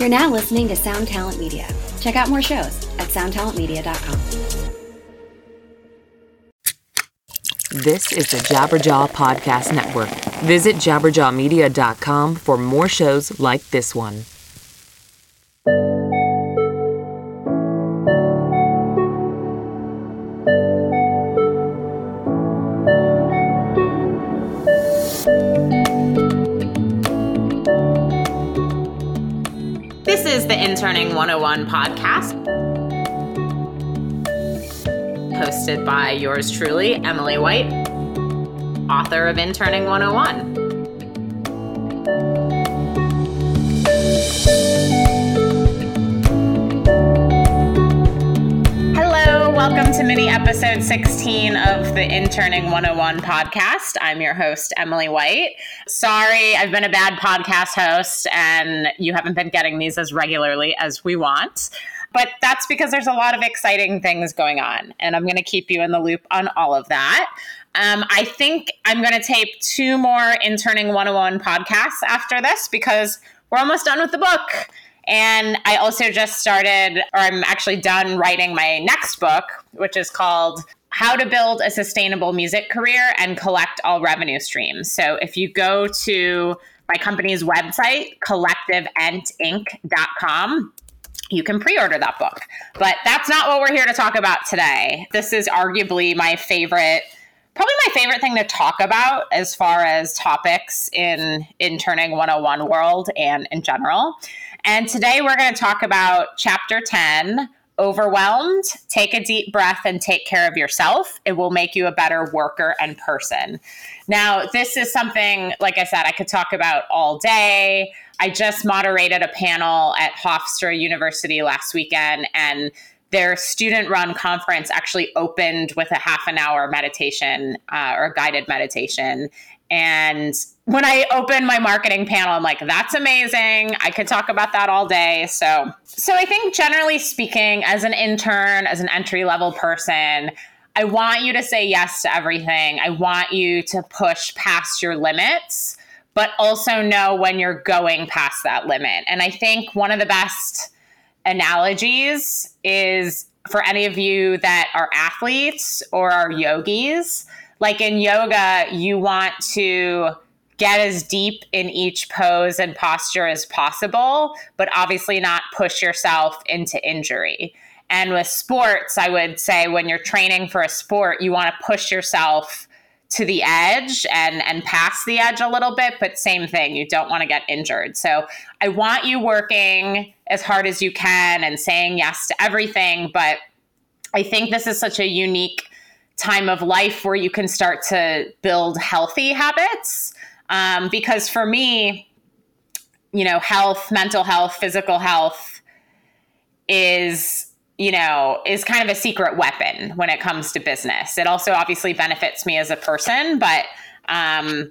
You're now listening to Sound Talent Media. Check out more shows at soundtalentmedia.com. This is the Jabberjaw Podcast Network. Visit jabberjawmedia.com for more shows like this one. Is the Interning 101 podcast, hosted by yours truly, Emily White, author of Interning 101. Welcome to mini episode 16 of the Interning 101 podcast. I'm your host, Emily White. Sorry, I've been a bad podcast host and you haven't been getting these as regularly as we want. But that's because there's a lot of exciting things going on, and I'm going to keep you in the loop on all of that. Um, I think I'm going to tape two more Interning 101 podcasts after this because we're almost done with the book. And I also just started, or I'm actually done writing my next book, which is called How to Build a Sustainable Music Career and Collect All Revenue Streams. So if you go to my company's website, collectiveentinc.com, you can pre order that book. But that's not what we're here to talk about today. This is arguably my favorite probably my favorite thing to talk about as far as topics in interning 101 world and in general. And today we're going to talk about chapter 10 overwhelmed take a deep breath and take care of yourself. It will make you a better worker and person. Now this is something like i said i could talk about all day. I just moderated a panel at hofstra university last weekend and their student run conference actually opened with a half an hour meditation uh, or guided meditation. And when I open my marketing panel, I'm like, that's amazing. I could talk about that all day. So, so I think generally speaking, as an intern, as an entry level person, I want you to say yes to everything. I want you to push past your limits, but also know when you're going past that limit. And I think one of the best analogies is for any of you that are athletes or are yogis. Like in yoga, you want to get as deep in each pose and posture as possible, but obviously not push yourself into injury. And with sports, I would say when you're training for a sport, you want to push yourself to the edge and and past the edge a little bit but same thing you don't want to get injured so i want you working as hard as you can and saying yes to everything but i think this is such a unique time of life where you can start to build healthy habits um, because for me you know health mental health physical health is you know, is kind of a secret weapon when it comes to business. It also obviously benefits me as a person, but um,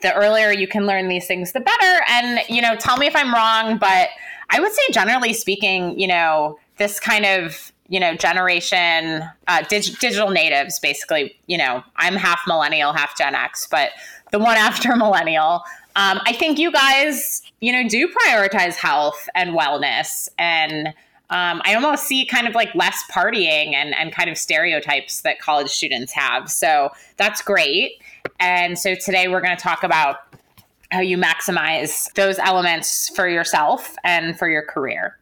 the earlier you can learn these things, the better. And, you know, tell me if I'm wrong, but I would say, generally speaking, you know, this kind of, you know, generation, uh, dig- digital natives, basically, you know, I'm half millennial, half Gen X, but the one after millennial. Um, I think you guys, you know, do prioritize health and wellness and, um, I almost see kind of like less partying and, and kind of stereotypes that college students have. So that's great. And so today we're going to talk about how you maximize those elements for yourself and for your career.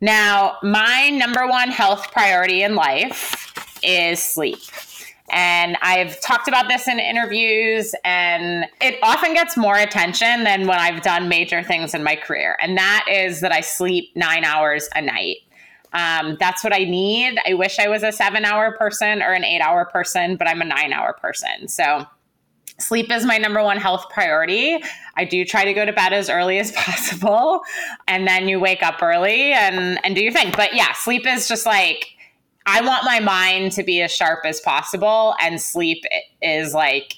Now, my number one health priority in life is sleep. And I've talked about this in interviews, and it often gets more attention than when I've done major things in my career. And that is that I sleep nine hours a night. Um, that's what I need. I wish I was a seven hour person or an eight hour person, but I'm a nine hour person. So, sleep is my number one health priority. I do try to go to bed as early as possible, and then you wake up early and, and do your thing. But yeah, sleep is just like, I want my mind to be as sharp as possible, and sleep is like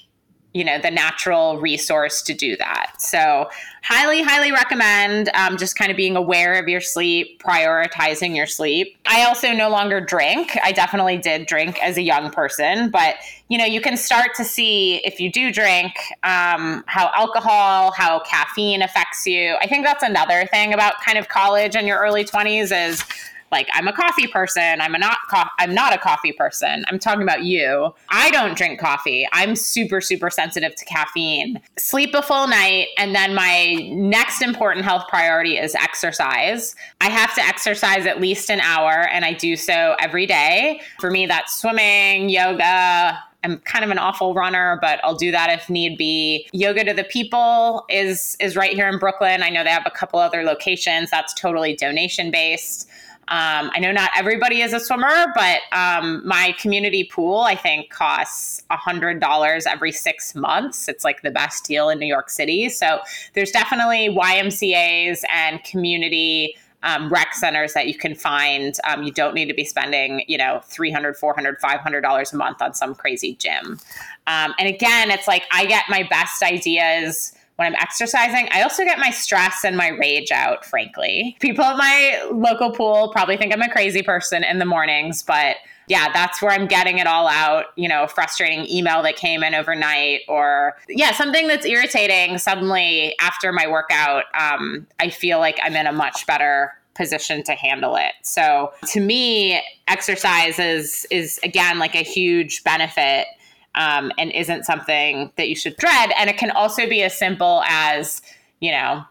you know the natural resource to do that. So highly highly recommend um, just kind of being aware of your sleep prioritizing your sleep. I also no longer drink. I definitely did drink as a young person but you know you can start to see if you do drink um, how alcohol how caffeine affects you. I think that's another thing about kind of college and your early 20s is like I'm a coffee person. I'm a not co- I'm not a coffee person. I'm talking about you. I don't drink coffee. I'm super super sensitive to caffeine. Sleep a full night and then my next important health priority is exercise. I have to exercise at least an hour and I do so every day. For me that's swimming, yoga, I'm kind of an awful runner, but I'll do that if need be. Yoga to the People is is right here in Brooklyn. I know they have a couple other locations. That's totally donation based. Um, I know not everybody is a swimmer, but um, my community pool, I think, costs $100 every six months. It's like the best deal in New York City. So there's definitely YMCAs and community um, rec centers that you can find. Um, you don't need to be spending, you know, $300, $400, $500 a month on some crazy gym. Um, and again, it's like I get my best ideas when I'm exercising. I also get my stress and my rage out, frankly. People at my local pool probably think I'm a crazy person in the mornings, but yeah, that's where I'm getting it all out. You know, frustrating email that came in overnight, or yeah, something that's irritating. Suddenly, after my workout, um, I feel like I'm in a much better position to handle it. So to me, exercise is is again like a huge benefit um, and isn't something that you should dread. And it can also be as simple as, you know,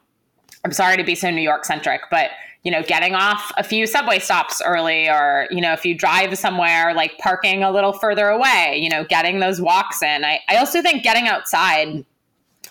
I'm sorry to be so New York centric, but you know, getting off a few subway stops early, or you know, if you drive somewhere, like parking a little further away, you know, getting those walks in. I, I also think getting outside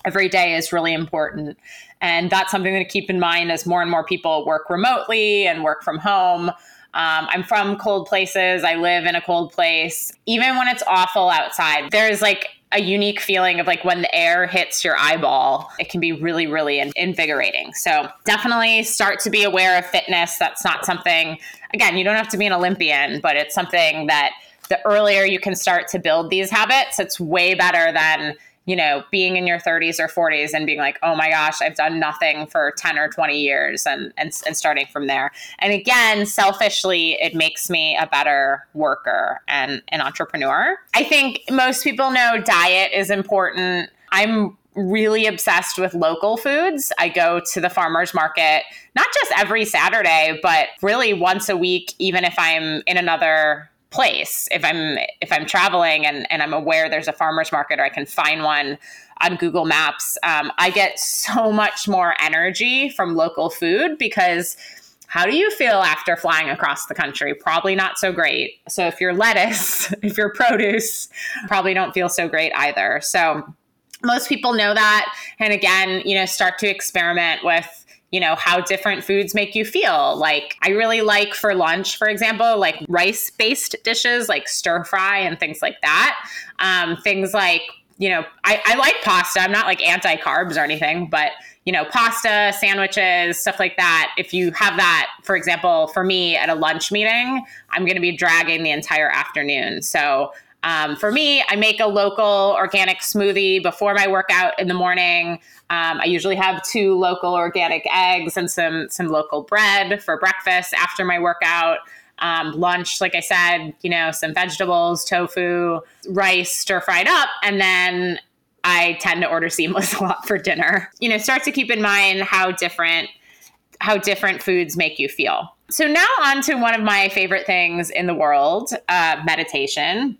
every day is really important. And that's something to keep in mind as more and more people work remotely and work from home. Um, I'm from cold places. I live in a cold place. Even when it's awful outside, there's like a unique feeling of like when the air hits your eyeball, it can be really, really invigorating. So definitely start to be aware of fitness. That's not something, again, you don't have to be an Olympian, but it's something that the earlier you can start to build these habits, it's way better than you know, being in your 30s or 40s and being like, oh my gosh, I've done nothing for 10 or 20 years and, and, and starting from there. And again, selfishly, it makes me a better worker and an entrepreneur. I think most people know diet is important. I'm really obsessed with local foods. I go to the farmers market not just every Saturday, but really once a week, even if I'm in another place. If i'm if i'm traveling and, and i'm aware there's a farmers market or i can find one on google maps um, i get so much more energy from local food because how do you feel after flying across the country? Probably not so great. So if you're lettuce if you're produce probably don't feel so great either. So most people know that. And again you know start to experiment with you know, how different foods make you feel. Like, I really like for lunch, for example, like rice based dishes like stir fry and things like that. Um, things like, you know, I, I like pasta. I'm not like anti carbs or anything, but, you know, pasta, sandwiches, stuff like that. If you have that, for example, for me at a lunch meeting, I'm going to be dragging the entire afternoon. So, um, for me, I make a local organic smoothie before my workout in the morning. Um, I usually have two local organic eggs and some some local bread for breakfast after my workout. Um, lunch, like I said, you know, some vegetables, tofu, rice, stir fried up, and then I tend to order seamless a lot for dinner. You know, start to keep in mind how different how different foods make you feel. So now on to one of my favorite things in the world, uh, meditation.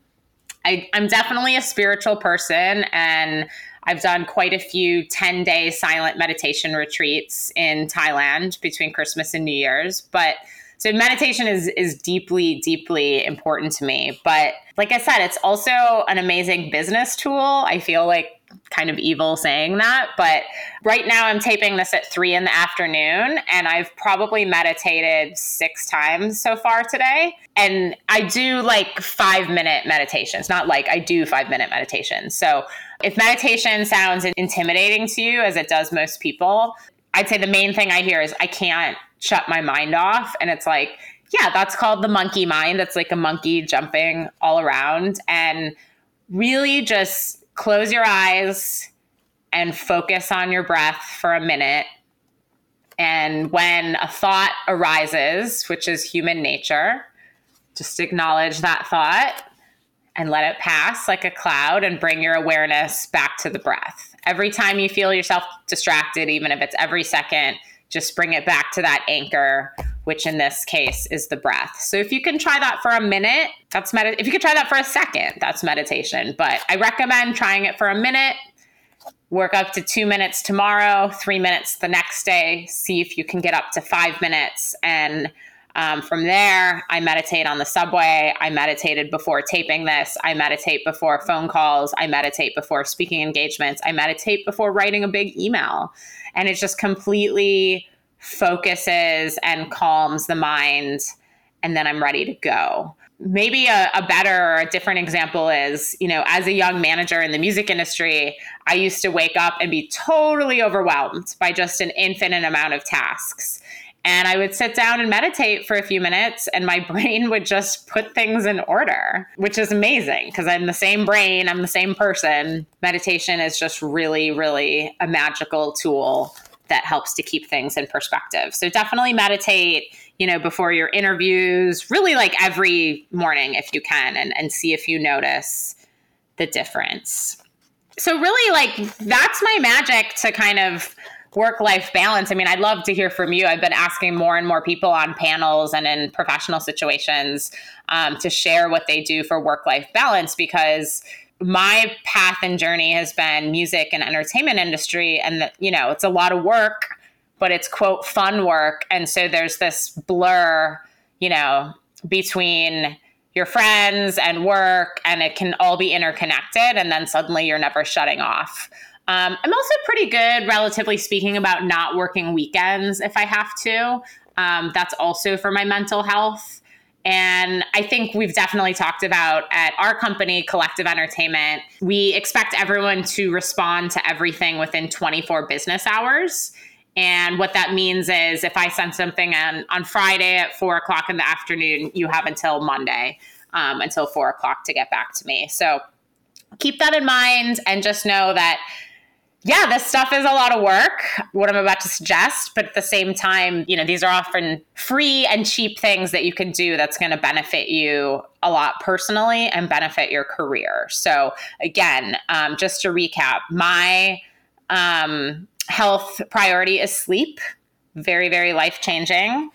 I, I'm definitely a spiritual person and I've done quite a few 10 day silent meditation retreats in Thailand between Christmas and New Year's. But so meditation is is deeply deeply important to me but like i said it's also an amazing business tool i feel like kind of evil saying that but right now i'm taping this at three in the afternoon and i've probably meditated six times so far today and i do like five minute meditations not like i do five minute meditations so if meditation sounds intimidating to you as it does most people i'd say the main thing i hear is i can't shut my mind off. And it's like, yeah, that's called the monkey mind. That's like a monkey jumping all around and really just close your eyes and focus on your breath for a minute. And when a thought arises, which is human nature, just acknowledge that thought and let it pass like a cloud and bring your awareness back to the breath. Every time you feel yourself distracted, even if it's every second, just bring it back to that anchor, which in this case is the breath. So if you can try that for a minute, that's med- if you could try that for a second, that's meditation. But I recommend trying it for a minute. Work up to two minutes tomorrow, three minutes the next day. See if you can get up to five minutes and um, from there, I meditate on the subway. I meditated before taping this. I meditate before phone calls. I meditate before speaking engagements. I meditate before writing a big email. And it just completely focuses and calms the mind. And then I'm ready to go. Maybe a, a better or a different example is, you know, as a young manager in the music industry, I used to wake up and be totally overwhelmed by just an infinite amount of tasks and I would sit down and meditate for a few minutes, and my brain would just put things in order, which is amazing because I'm the same brain, I'm the same person. Meditation is just really, really a magical tool that helps to keep things in perspective. So definitely meditate, you know, before your interviews, really like every morning if you can, and, and see if you notice the difference. So, really, like, that's my magic to kind of work life balance. I mean, I'd love to hear from you. I've been asking more and more people on panels and in professional situations um, to share what they do for work life balance because my path and journey has been music and entertainment industry and that you know it's a lot of work but it's quote fun work and so there's this blur you know between your friends and work and it can all be interconnected and then suddenly you're never shutting off um, I'm also pretty good, relatively speaking, about not working weekends if I have to. Um, that's also for my mental health. And I think we've definitely talked about at our company, Collective Entertainment, we expect everyone to respond to everything within 24 business hours. And what that means is if I send something on, on Friday at four o'clock in the afternoon, you have until Monday, um, until four o'clock to get back to me. So keep that in mind and just know that yeah, this stuff is a lot of work, what I'm about to suggest, but at the same time, you know, these are often free and cheap things that you can do that's going to benefit you a lot personally and benefit your career. So, again, um, just to recap, my um, health priority is sleep, very, very life changing.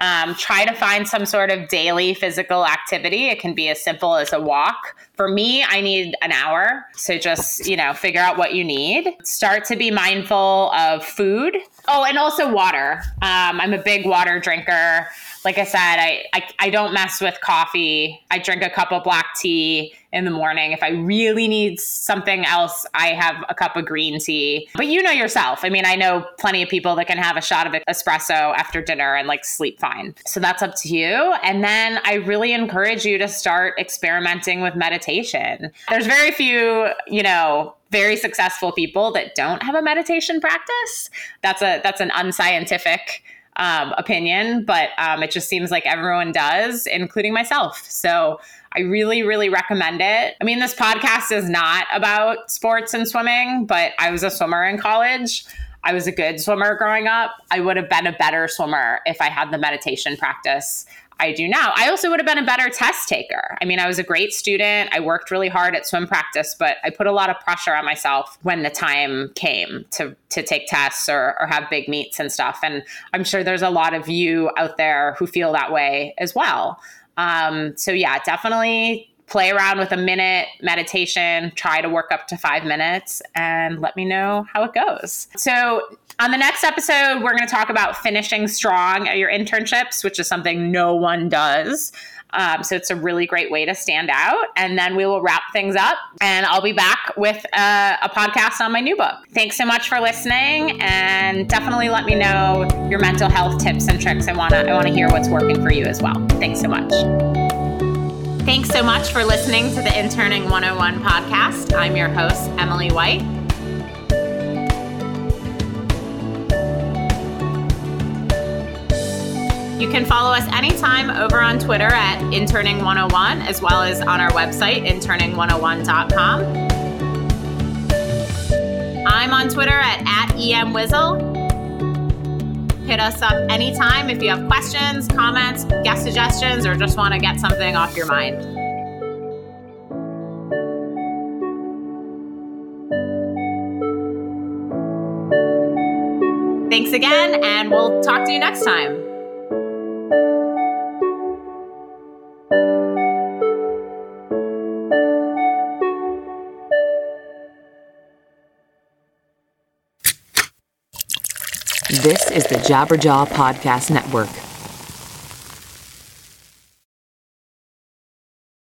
Um, try to find some sort of daily physical activity. It can be as simple as a walk. For me, I need an hour. So just, you know, figure out what you need. Start to be mindful of food. Oh, and also water. Um, I'm a big water drinker like I said, I, I, I don't mess with coffee. I drink a cup of black tea in the morning. If I really need something else, I have a cup of green tea. But you know yourself. I mean, I know plenty of people that can have a shot of espresso after dinner and like sleep fine. So that's up to you. And then I really encourage you to start experimenting with meditation. There's very few, you know, very successful people that don't have a meditation practice. That's a that's an unscientific um, opinion, but um, it just seems like everyone does, including myself. So I really, really recommend it. I mean, this podcast is not about sports and swimming, but I was a swimmer in college. I was a good swimmer growing up. I would have been a better swimmer if I had the meditation practice I do now. I also would have been a better test taker. I mean, I was a great student. I worked really hard at swim practice, but I put a lot of pressure on myself when the time came to to take tests or, or have big meets and stuff. And I'm sure there's a lot of you out there who feel that way as well. Um, so yeah, definitely play around with a minute meditation, try to work up to five minutes, and let me know how it goes. So, on the next episode, we're going to talk about finishing strong at your internships, which is something no one does. Um, so it's a really great way to stand out. And then we will wrap things up, and I'll be back with a, a podcast on my new book. Thanks so much for listening, and definitely let me know your mental health tips and tricks. I wanna I wanna hear what's working for you as well. Thanks so much. Thanks so much for listening to the Interning 101 podcast. I'm your host, Emily White. You can follow us anytime over on Twitter at Interning101, as well as on our website, interning101.com. I'm on Twitter at, at emwizzle. Hit us up anytime if you have questions, comments, guest suggestions, or just want to get something off your mind. Thanks again, and we'll talk to you next time. Is the Jabberjaw Podcast Network.